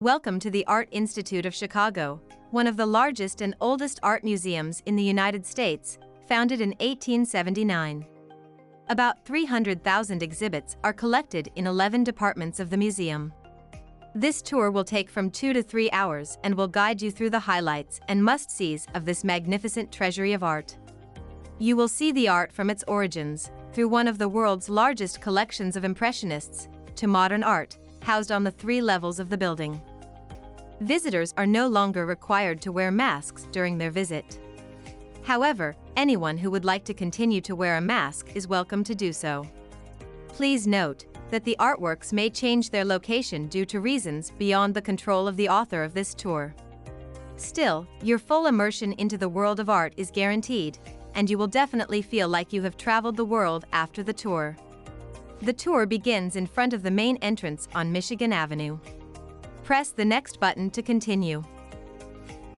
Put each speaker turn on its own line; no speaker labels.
Welcome to the Art Institute of Chicago, one of the largest and oldest art museums in the United States, founded in 1879. About 300,000 exhibits are collected in 11 departments of the museum. This tour will take from two to three hours and will guide you through the highlights and must-sees of this magnificent treasury of art. You will see the art from its origins, through one of the world's largest collections of Impressionists, to modern art, housed on the three levels of the building. Visitors are no longer required to wear masks during their visit. However, anyone who would like to continue to wear a mask is welcome to do so. Please note that the artworks may change their location due to reasons beyond the control of the author of this tour. Still, your full immersion into the world of art is guaranteed, and you will definitely feel like you have traveled the world after the tour. The tour begins in front of the main entrance on Michigan Avenue. Press the next button to continue.